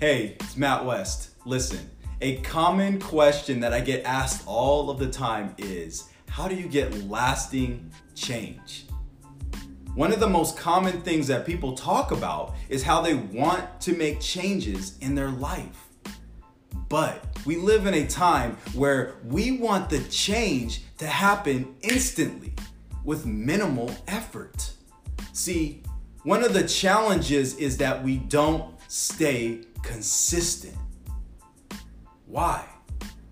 Hey, it's Matt West. Listen, a common question that I get asked all of the time is how do you get lasting change? One of the most common things that people talk about is how they want to make changes in their life. But we live in a time where we want the change to happen instantly with minimal effort. See, one of the challenges is that we don't stay consistent. Why?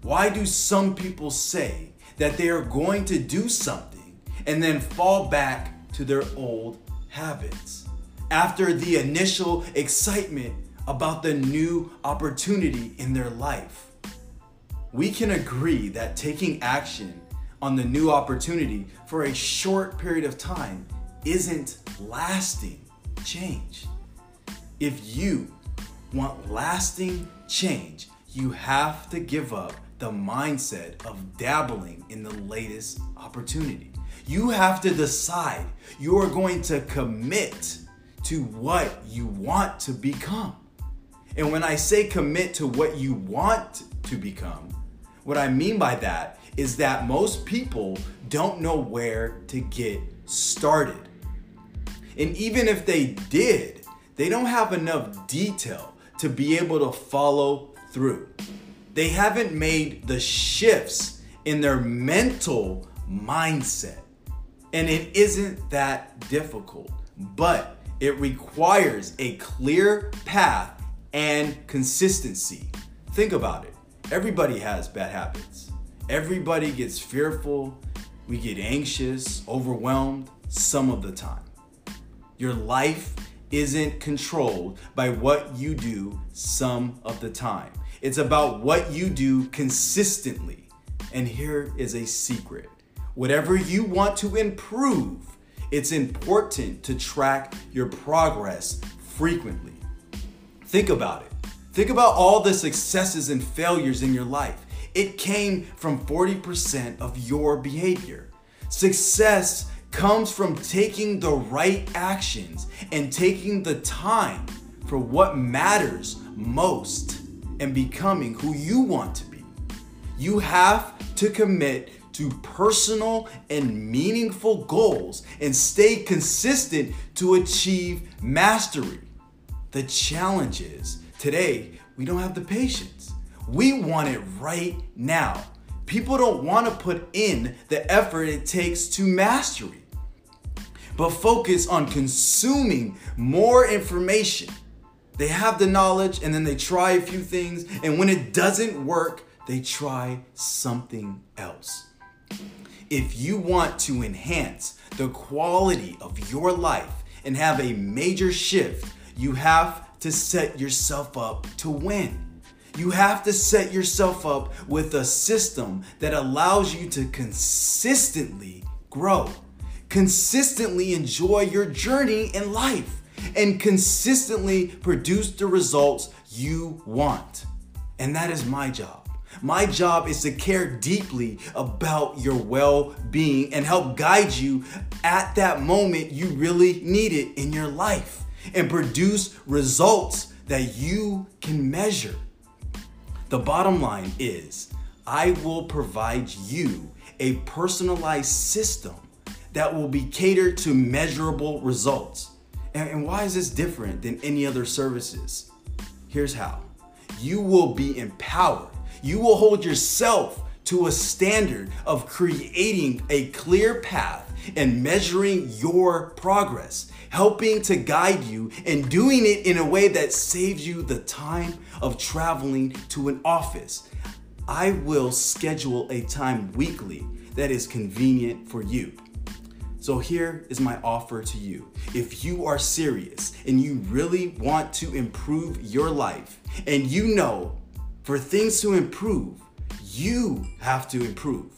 Why do some people say that they are going to do something and then fall back to their old habits after the initial excitement about the new opportunity in their life? We can agree that taking action on the new opportunity for a short period of time isn't lasting change. If you want lasting change, you have to give up the mindset of dabbling in the latest opportunity. You have to decide you are going to commit to what you want to become. And when I say commit to what you want to become, what I mean by that is that most people don't know where to get started. And even if they did, they don't have enough detail to be able to follow through. They haven't made the shifts in their mental mindset. And it isn't that difficult, but it requires a clear path and consistency. Think about it. Everybody has bad habits. Everybody gets fearful. We get anxious, overwhelmed some of the time. Your life isn't controlled by what you do some of the time. It's about what you do consistently. And here is a secret whatever you want to improve, it's important to track your progress frequently. Think about it. Think about all the successes and failures in your life. It came from 40% of your behavior. Success comes from taking the right actions and taking the time for what matters most and becoming who you want to be. You have to commit to personal and meaningful goals and stay consistent to achieve mastery. The challenge is today, we don't have the patience. We want it right now. People don't want to put in the effort it takes to mastery but focus on consuming more information. They have the knowledge and then they try a few things, and when it doesn't work, they try something else. If you want to enhance the quality of your life and have a major shift, you have to set yourself up to win. You have to set yourself up with a system that allows you to consistently grow consistently enjoy your journey in life and consistently produce the results you want. And that is my job. My job is to care deeply about your well being and help guide you at that moment you really need it in your life and produce results that you can measure. The bottom line is, I will provide you a personalized system that will be catered to measurable results. And, and why is this different than any other services? Here's how you will be empowered, you will hold yourself to a standard of creating a clear path and measuring your progress, helping to guide you and doing it in a way that saves you the time of traveling to an office. I will schedule a time weekly that is convenient for you. So here is my offer to you. If you are serious and you really want to improve your life, and you know for things to improve, you have to improve.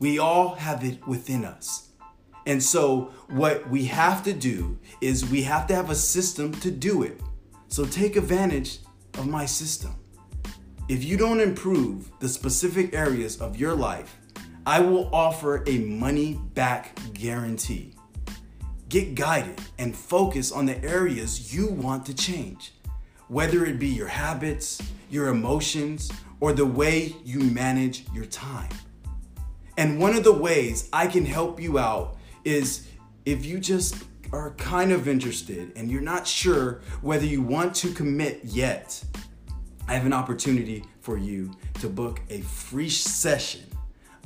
We all have it within us. And so, what we have to do is we have to have a system to do it. So, take advantage of my system. If you don't improve the specific areas of your life, I will offer a money back guarantee. Get guided and focus on the areas you want to change. whether it be your habits, your emotions, or the way you manage your time. And one of the ways I can help you out is if you just are kind of interested and you're not sure whether you want to commit yet, I have an opportunity for you to book a free session,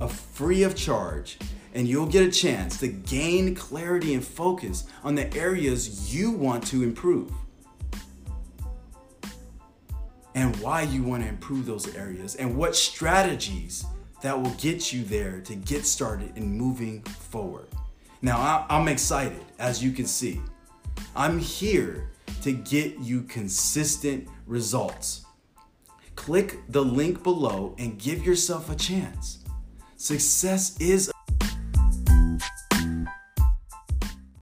free of charge, and you'll get a chance to gain clarity and focus on the areas you want to improve and why you want to improve those areas and what strategies that will get you there to get started in moving forward. Now, I'm excited, as you can see. I'm here to get you consistent results. Click the link below and give yourself a chance. Success is